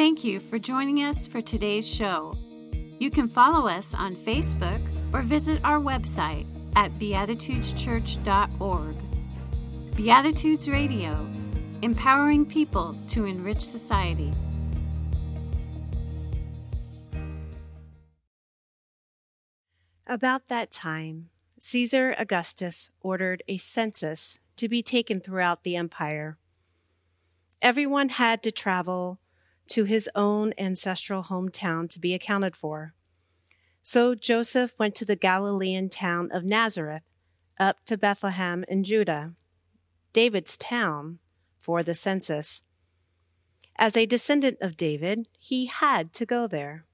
Thank you for joining us for today's show. You can follow us on Facebook or visit our website at beatitudeschurch.org. Beatitudes Radio, empowering people to enrich society. About that time, Caesar Augustus ordered a census to be taken throughout the empire. Everyone had to travel to his own ancestral hometown to be accounted for. So Joseph went to the Galilean town of Nazareth, up to Bethlehem in Judah, David's town, for the census. As a descendant of David, he had to go there.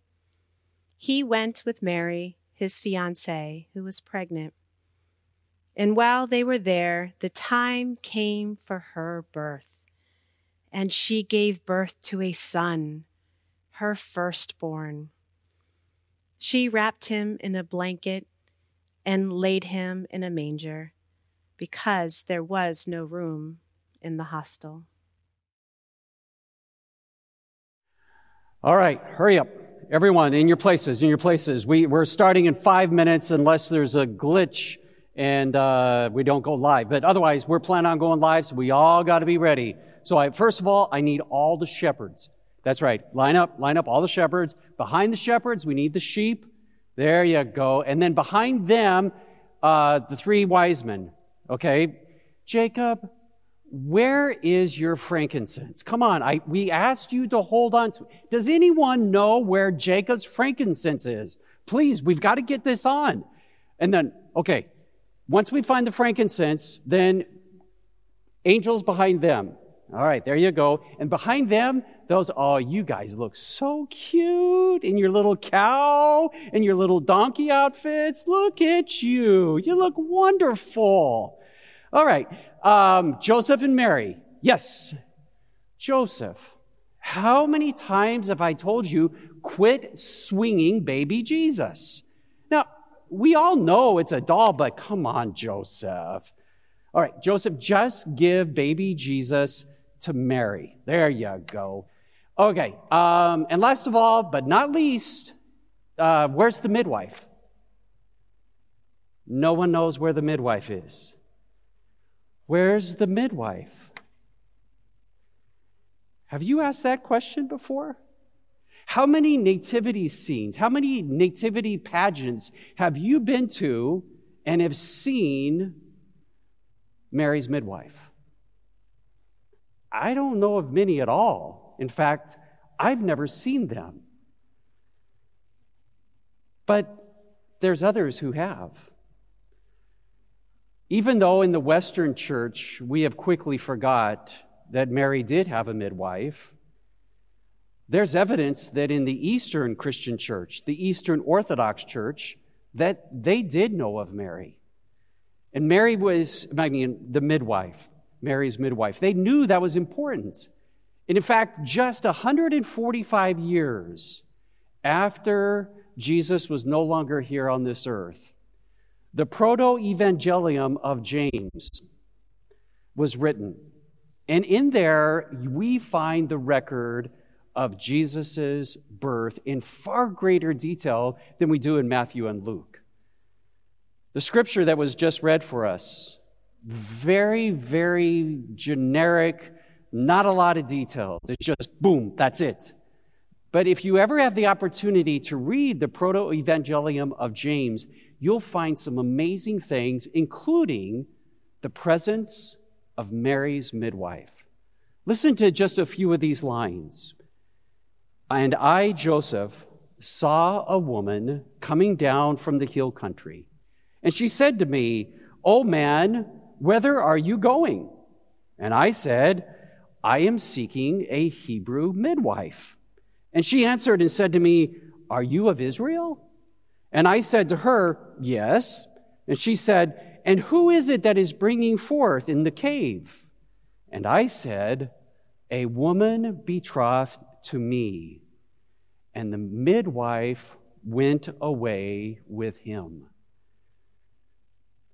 He went with Mary, his fiancée, who was pregnant. And while they were there, the time came for her birth. And she gave birth to a son, her firstborn. She wrapped him in a blanket and laid him in a manger because there was no room in the hostel. All right, hurry up. Everyone, in your places, in your places. We, we're starting in five minutes unless there's a glitch and uh, we don't go live. But otherwise, we're planning on going live, so we all got to be ready. So I, first of all, I need all the shepherds. That's right. Line up, line up all the shepherds. Behind the shepherds, we need the sheep. There you go. And then behind them, uh, the three wise men. Okay? Jacob, where is your frankincense? Come on, I, we asked you to hold on to. it. Does anyone know where Jacob's frankincense is? Please, we've got to get this on. And then, okay, once we find the frankincense, then angels behind them. All right, there you go. And behind them, those, oh, you guys look so cute in your little cow and your little donkey outfits. Look at you. You look wonderful. All right. Um, Joseph and Mary. Yes. Joseph. How many times have I told you, quit swinging baby Jesus? Now, we all know it's a doll, but come on, Joseph. All right, Joseph, just give baby Jesus to Mary. There you go. Okay, um, and last of all, but not least, uh, where's the midwife? No one knows where the midwife is. Where's the midwife? Have you asked that question before? How many nativity scenes, how many nativity pageants have you been to and have seen Mary's midwife? I don't know of many at all. In fact, I've never seen them. But there's others who have. Even though in the Western church we have quickly forgot that Mary did have a midwife, there's evidence that in the Eastern Christian church, the Eastern Orthodox church, that they did know of Mary. And Mary was, I mean, the midwife, Mary's midwife. They knew that was important. And in fact, just 145 years after Jesus was no longer here on this earth, the Proto Evangelium of James was written. And in there, we find the record of Jesus' birth in far greater detail than we do in Matthew and Luke. The scripture that was just read for us, very, very generic, not a lot of details. It's just boom, that's it. But if you ever have the opportunity to read the Proto Evangelium of James, you'll find some amazing things, including the presence of Mary's midwife. Listen to just a few of these lines. And I, Joseph, saw a woman coming down from the hill country. And she said to me, Oh man, whither are you going? And I said, I am seeking a Hebrew midwife. And she answered and said to me, Are you of Israel? And I said to her, Yes. And she said, And who is it that is bringing forth in the cave? And I said, A woman betrothed to me. And the midwife went away with him.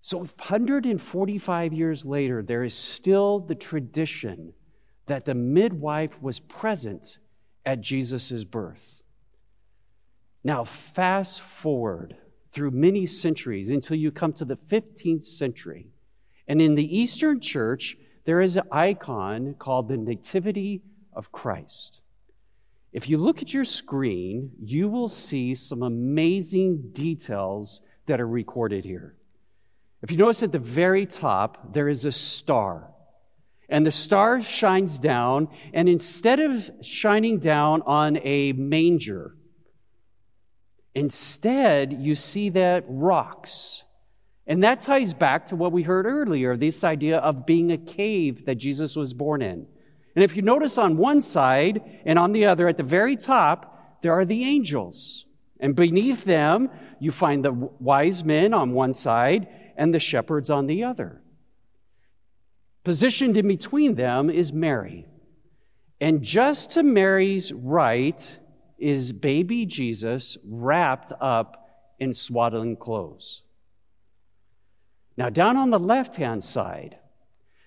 So, 145 years later, there is still the tradition that the midwife was present at Jesus' birth. Now, fast forward through many centuries until you come to the 15th century. And in the Eastern Church, there is an icon called the Nativity of Christ. If you look at your screen, you will see some amazing details that are recorded here. If you notice at the very top, there is a star. And the star shines down, and instead of shining down on a manger, instead you see that rocks. And that ties back to what we heard earlier this idea of being a cave that Jesus was born in. And if you notice on one side and on the other, at the very top, there are the angels. And beneath them, you find the wise men on one side and the shepherds on the other. Positioned in between them is Mary. And just to Mary's right is baby Jesus wrapped up in swaddling clothes. Now, down on the left hand side,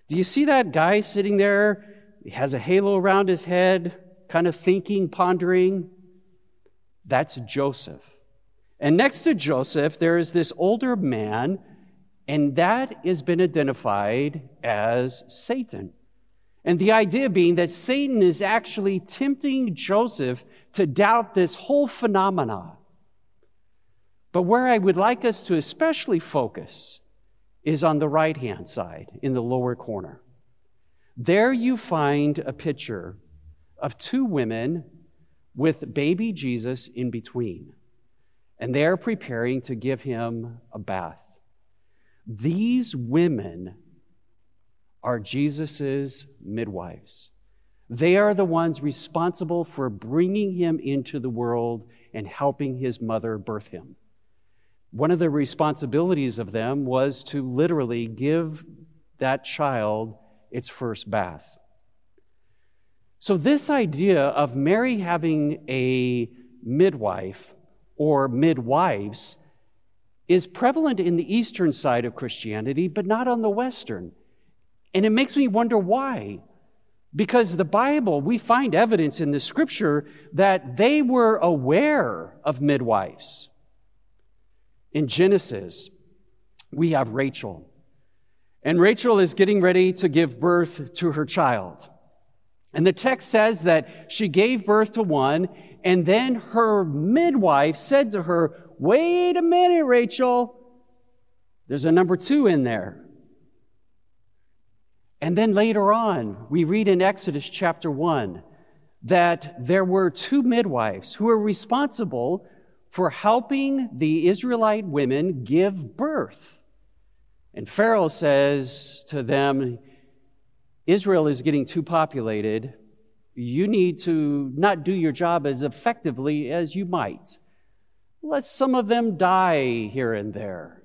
do you see that guy sitting there? He has a halo around his head, kind of thinking, pondering. That's Joseph. And next to Joseph, there is this older man and that has been identified as Satan. And the idea being that Satan is actually tempting Joseph to doubt this whole phenomena. But where I would like us to especially focus is on the right hand side in the lower corner. There you find a picture of two women with baby Jesus in between. And they're preparing to give him a bath. These women are Jesus' midwives. They are the ones responsible for bringing him into the world and helping his mother birth him. One of the responsibilities of them was to literally give that child its first bath. So, this idea of Mary having a midwife or midwives is prevalent in the eastern side of Christianity, but not on the western. And it makes me wonder why. Because the Bible, we find evidence in the scripture that they were aware of midwives. In Genesis, we have Rachel. And Rachel is getting ready to give birth to her child. And the text says that she gave birth to one, and then her midwife said to her, Wait a minute, Rachel. There's a number two in there. And then later on, we read in Exodus chapter 1 that there were two midwives who were responsible for helping the Israelite women give birth. And Pharaoh says to them, Israel is getting too populated. You need to not do your job as effectively as you might. Let some of them die here and there.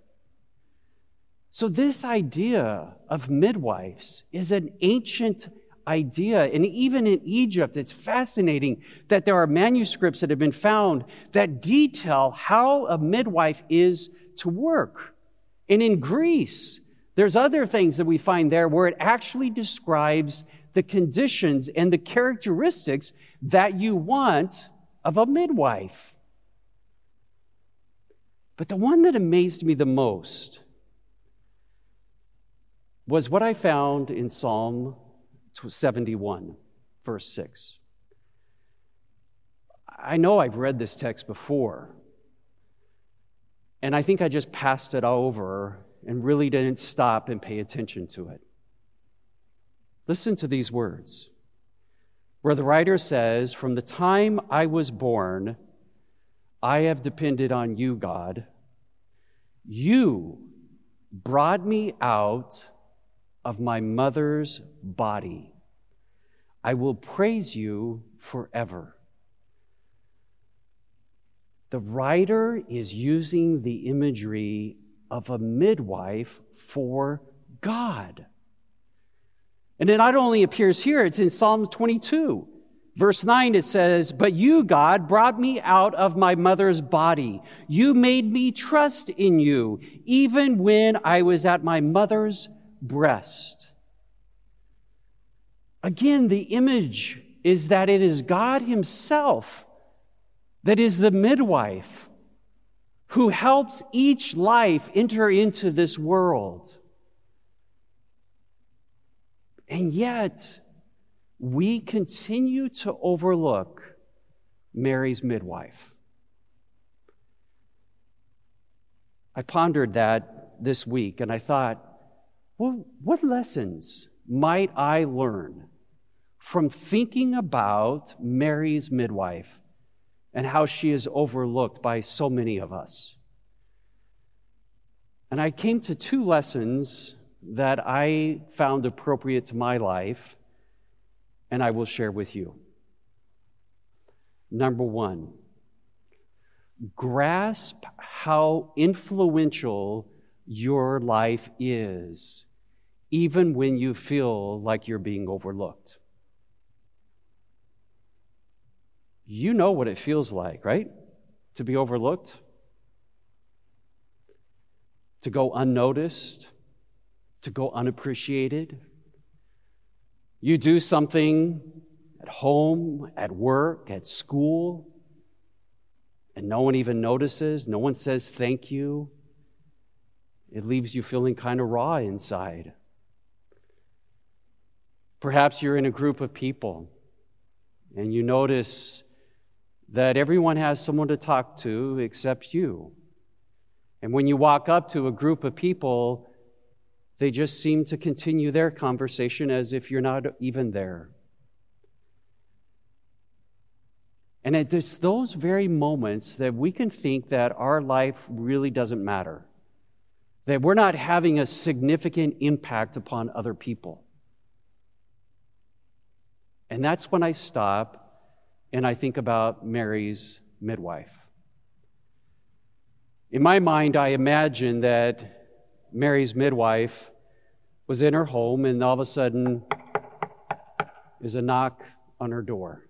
So, this idea of midwives is an ancient idea. And even in Egypt, it's fascinating that there are manuscripts that have been found that detail how a midwife is to work. And in Greece, there's other things that we find there where it actually describes the conditions and the characteristics that you want of a midwife. But the one that amazed me the most was what I found in Psalm 71, verse 6. I know I've read this text before, and I think I just passed it over and really didn't stop and pay attention to it. Listen to these words, where the writer says, From the time I was born, I have depended on you, God. You brought me out of my mother's body. I will praise you forever. The writer is using the imagery of a midwife for God. And it not only appears here, it's in Psalm 22. Verse 9, it says, But you, God, brought me out of my mother's body. You made me trust in you, even when I was at my mother's breast. Again, the image is that it is God Himself that is the midwife who helps each life enter into this world. And yet, we continue to overlook Mary's midwife. I pondered that this week and I thought, well, what lessons might I learn from thinking about Mary's midwife and how she is overlooked by so many of us? And I came to two lessons that I found appropriate to my life, and I will share with you. Number one, grasp how influential your life is, even when you feel like you're being overlooked. You know what it feels like, right? To be overlooked, to go unnoticed, to go unappreciated. You do something at home, at work, at school, and no one even notices, no one says thank you. It leaves you feeling kind of raw inside. Perhaps you're in a group of people and you notice that everyone has someone to talk to except you. And when you walk up to a group of people, they just seem to continue their conversation as if you're not even there. And it's those very moments that we can think that our life really doesn't matter, that we're not having a significant impact upon other people. And that's when I stop and I think about Mary's midwife. In my mind, I imagine that Mary's midwife was in her home, and all of a sudden, is a knock on her door.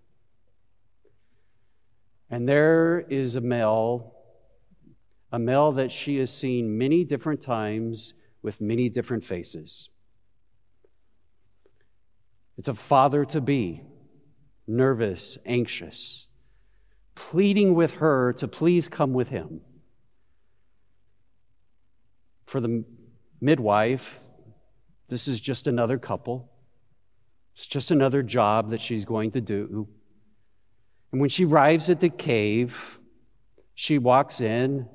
And there is a male, a male that she has seen many different times with many different faces. It's a father to be, nervous, anxious, pleading with her to please come with him. For the midwife, this is just another couple. It's just another job that she's going to do. And when she arrives at the cave, she walks in,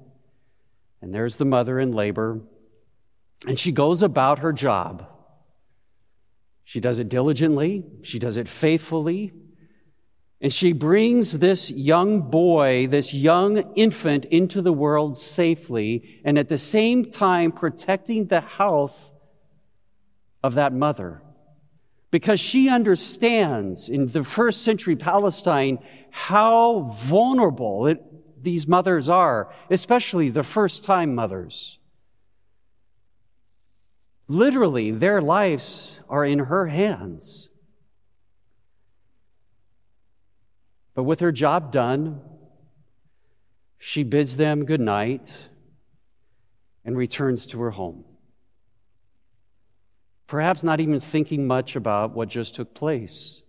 and there's the mother in labor, and she goes about her job. She does it diligently, she does it faithfully, and she brings this young boy, this young infant into the world safely, and at the same time protecting the health of that mother. Because she understands in the first century Palestine how vulnerable it, these mothers are, especially the first time mothers. Literally, their lives are in her hands. But with her job done, she bids them good night and returns to her home. Perhaps not even thinking much about what just took place.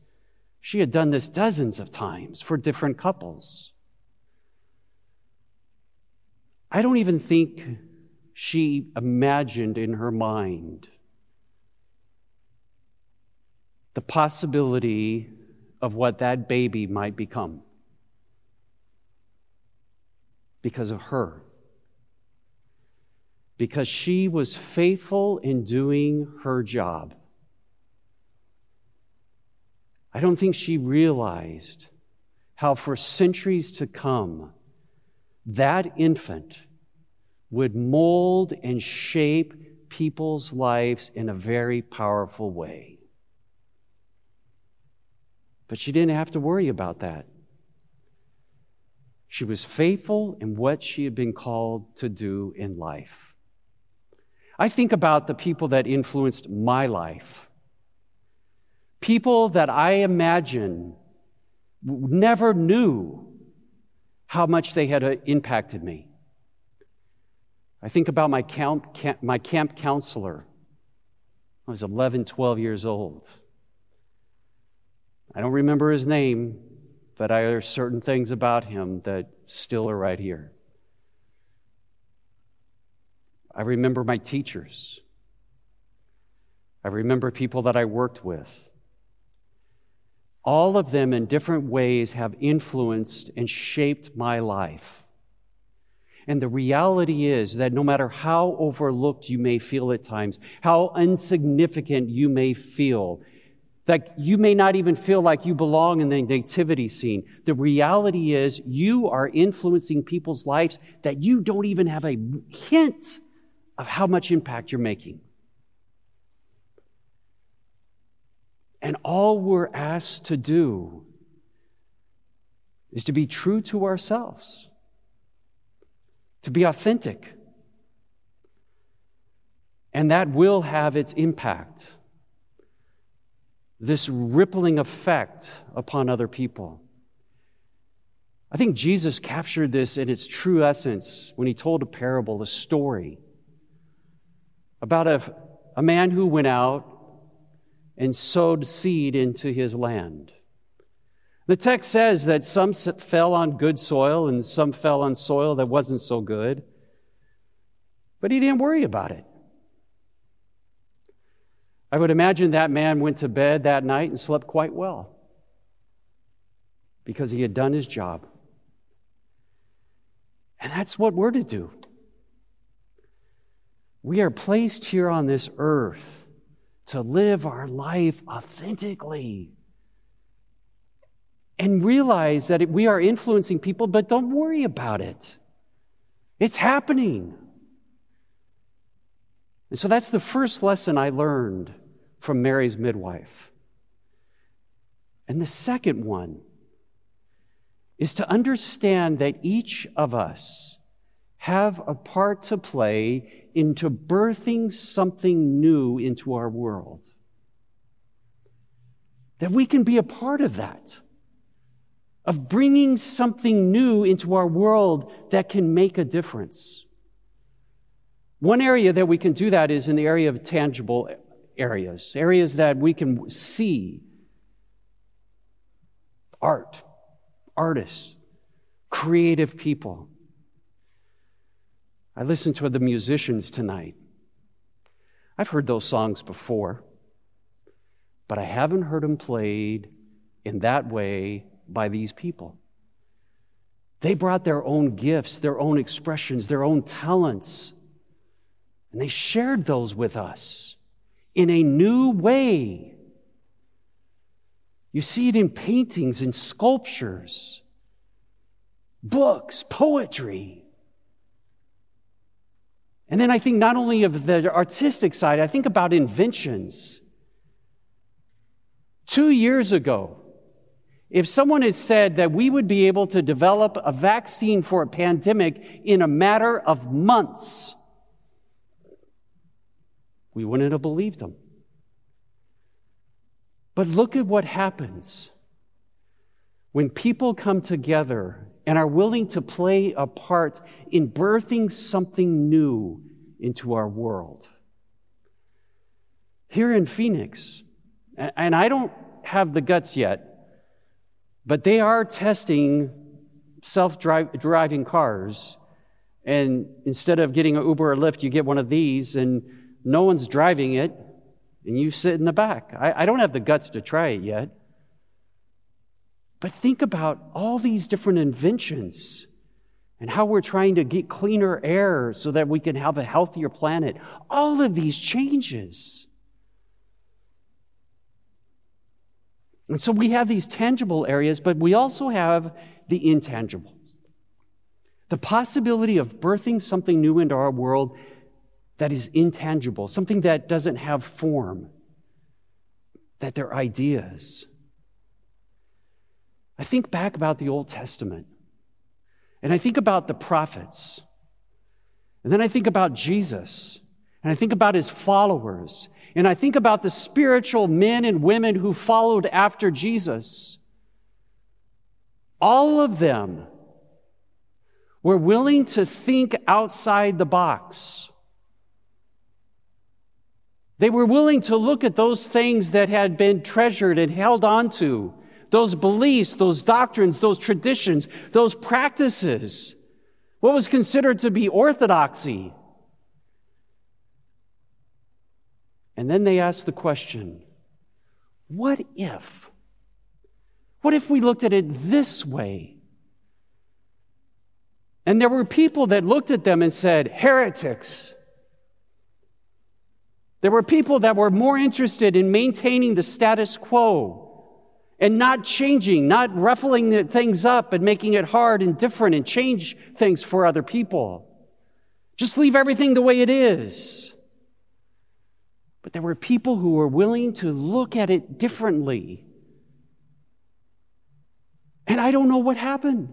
She had done this dozens of times for different couples. I don't even think she imagined in her mind the possibility of what that baby might become because of her. Because she was faithful in doing her job. I don't think she realized how, for centuries to come, that infant would mold and shape people's lives in a very powerful way. But she didn't have to worry about that. She was faithful in what she had been called to do in life. I think about the people that influenced my life. People that I imagine never knew how much they had uh, impacted me. I think about my camp, my camp counselor. I was 11, 12 years old. I don't remember his name, but there are certain things about him that still are right here. I remember my teachers. I remember people that I worked with. All of them in different ways have influenced and shaped my life. And the reality is that no matter how overlooked you may feel at times, how insignificant you may feel, that you may not even feel like you belong in the nativity scene. The reality is you are influencing people's lives that you don't even have a hint of how much impact you're making. And all we're asked to do is to be true to ourselves, to be authentic. And that will have its impact this rippling effect upon other people. I think Jesus captured this in its true essence when he told a parable, a story about a, a man who went out and sowed seed into his land. The text says that some fell on good soil and some fell on soil that wasn't so good, but he didn't worry about it. I would imagine that man went to bed that night and slept quite well because he had done his job. And that's what we're to do. We are placed here on this earth to live our life authentically and realize that we are influencing people, but don't worry about it. It's happening. And so that's the first lesson I learned from Mary's midwife. And the second one is to understand that each of us have a part to play into birthing something new into our world. That we can be a part of that, of bringing something new into our world that can make a difference. One area that we can do that is in the area of tangible areas, areas that we can see art, artists, creative people. I listened to the musicians tonight. I've heard those songs before, but I haven't heard them played in that way by these people. They brought their own gifts, their own expressions, their own talents, and they shared those with us in a new way. You see it in paintings and sculptures, books, poetry. And then I think not only of the artistic side, I think about inventions. Two years ago, if someone had said that we would be able to develop a vaccine for a pandemic in a matter of months, we wouldn't have believed them. But look at what happens when people come together and are willing to play a part in birthing something new into our world. Here in Phoenix, and I don't have the guts yet, but they are testing self driving cars. And instead of getting an Uber or Lyft, you get one of these, and no one's driving it, and you sit in the back. I, I don't have the guts to try it yet. But think about all these different inventions and how we're trying to get cleaner air so that we can have a healthier planet. All of these changes. And so we have these tangible areas, but we also have the intangibles. The possibility of birthing something new into our world that is intangible, something that doesn't have form, that they're ideas. I think back about the Old Testament, and I think about the prophets, and then I think about Jesus, and I think about his followers, and I think about the spiritual men and women who followed after Jesus. All of them were willing to think outside the box. They were willing to look at those things that had been treasured and held onto those beliefs, those doctrines, those traditions, those practices, what was considered to be orthodoxy. And then they asked the question what if? What if we looked at it this way? And there were people that looked at them and said, heretics. There were people that were more interested in maintaining the status quo and not changing, not ruffling things up and making it hard and different and change things for other people. Just leave everything the way it is. But there were people who were willing to look at it differently. And I don't know what happened.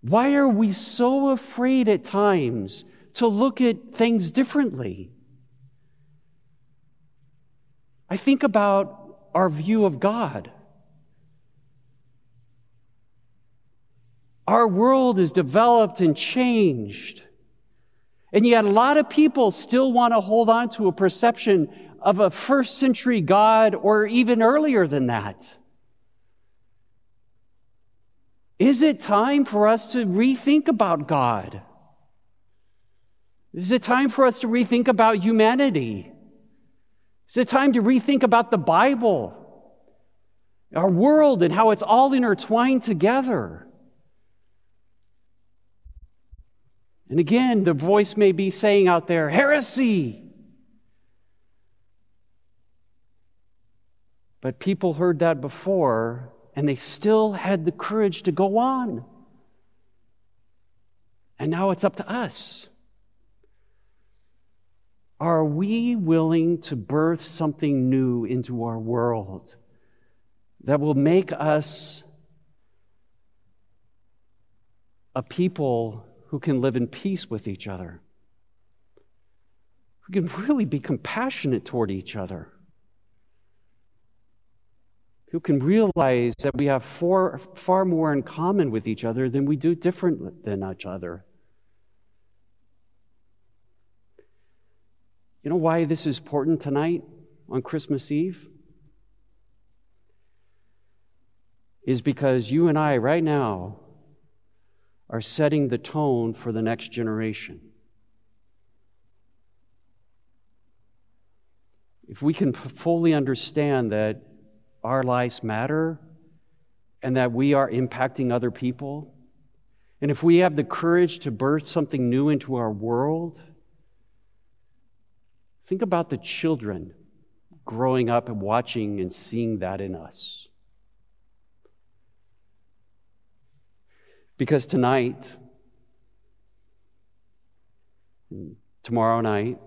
Why are we so afraid at times to look at things differently. I think about our view of God. Our world is developed and changed. And yet, a lot of people still want to hold on to a perception of a first century God or even earlier than that. Is it time for us to rethink about God? Is it time for us to rethink about humanity? Is it time to rethink about the Bible, our world, and how it's all intertwined together? And again, the voice may be saying out there, heresy. But people heard that before, and they still had the courage to go on. And now it's up to us. Are we willing to birth something new into our world that will make us a people who can live in peace with each other? Who can really be compassionate toward each other? Who can realize that we have far, far more in common with each other than we do different than each other? You know why this is important tonight on Christmas Eve? Is because you and I, right now, are setting the tone for the next generation. If we can fully understand that our lives matter and that we are impacting other people, and if we have the courage to birth something new into our world, Think about the children growing up and watching and seeing that in us. Because tonight, tomorrow night,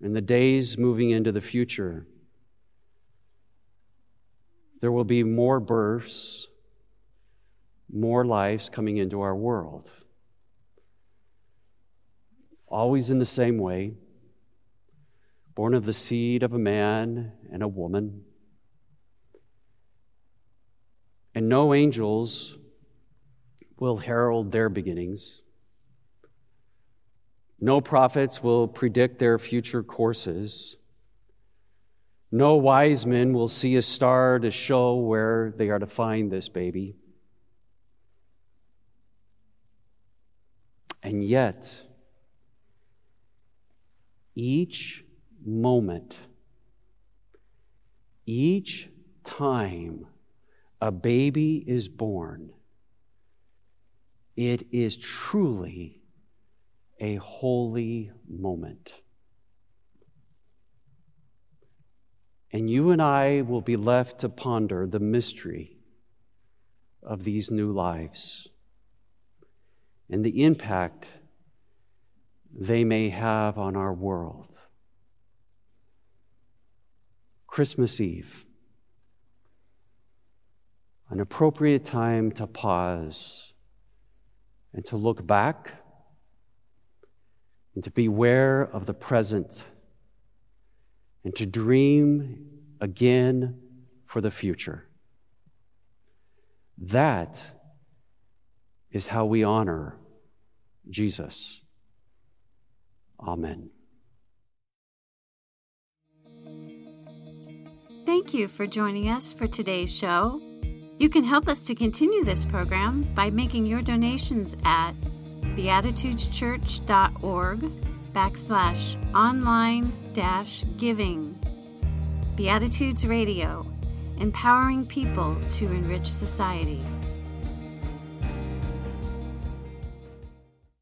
and the days moving into the future, there will be more births, more lives coming into our world. Always in the same way born of the seed of a man and a woman. And no angels will herald their beginnings. No prophets will predict their future courses. No wise men will see a star to show where they are to find this baby. And yet, each moment, each time a baby is born, it is truly a holy moment. And you and I will be left to ponder the mystery of these new lives and the impact they may have on our world. Christmas Eve, an appropriate time to pause and to look back and to beware of the present and to dream again for the future. That is how we honor Jesus. Amen. Thank you for joining us for today's show. You can help us to continue this program by making your donations at beatitudeschurch.org backslash online dash giving. Beatitudes Radio, empowering people to enrich society.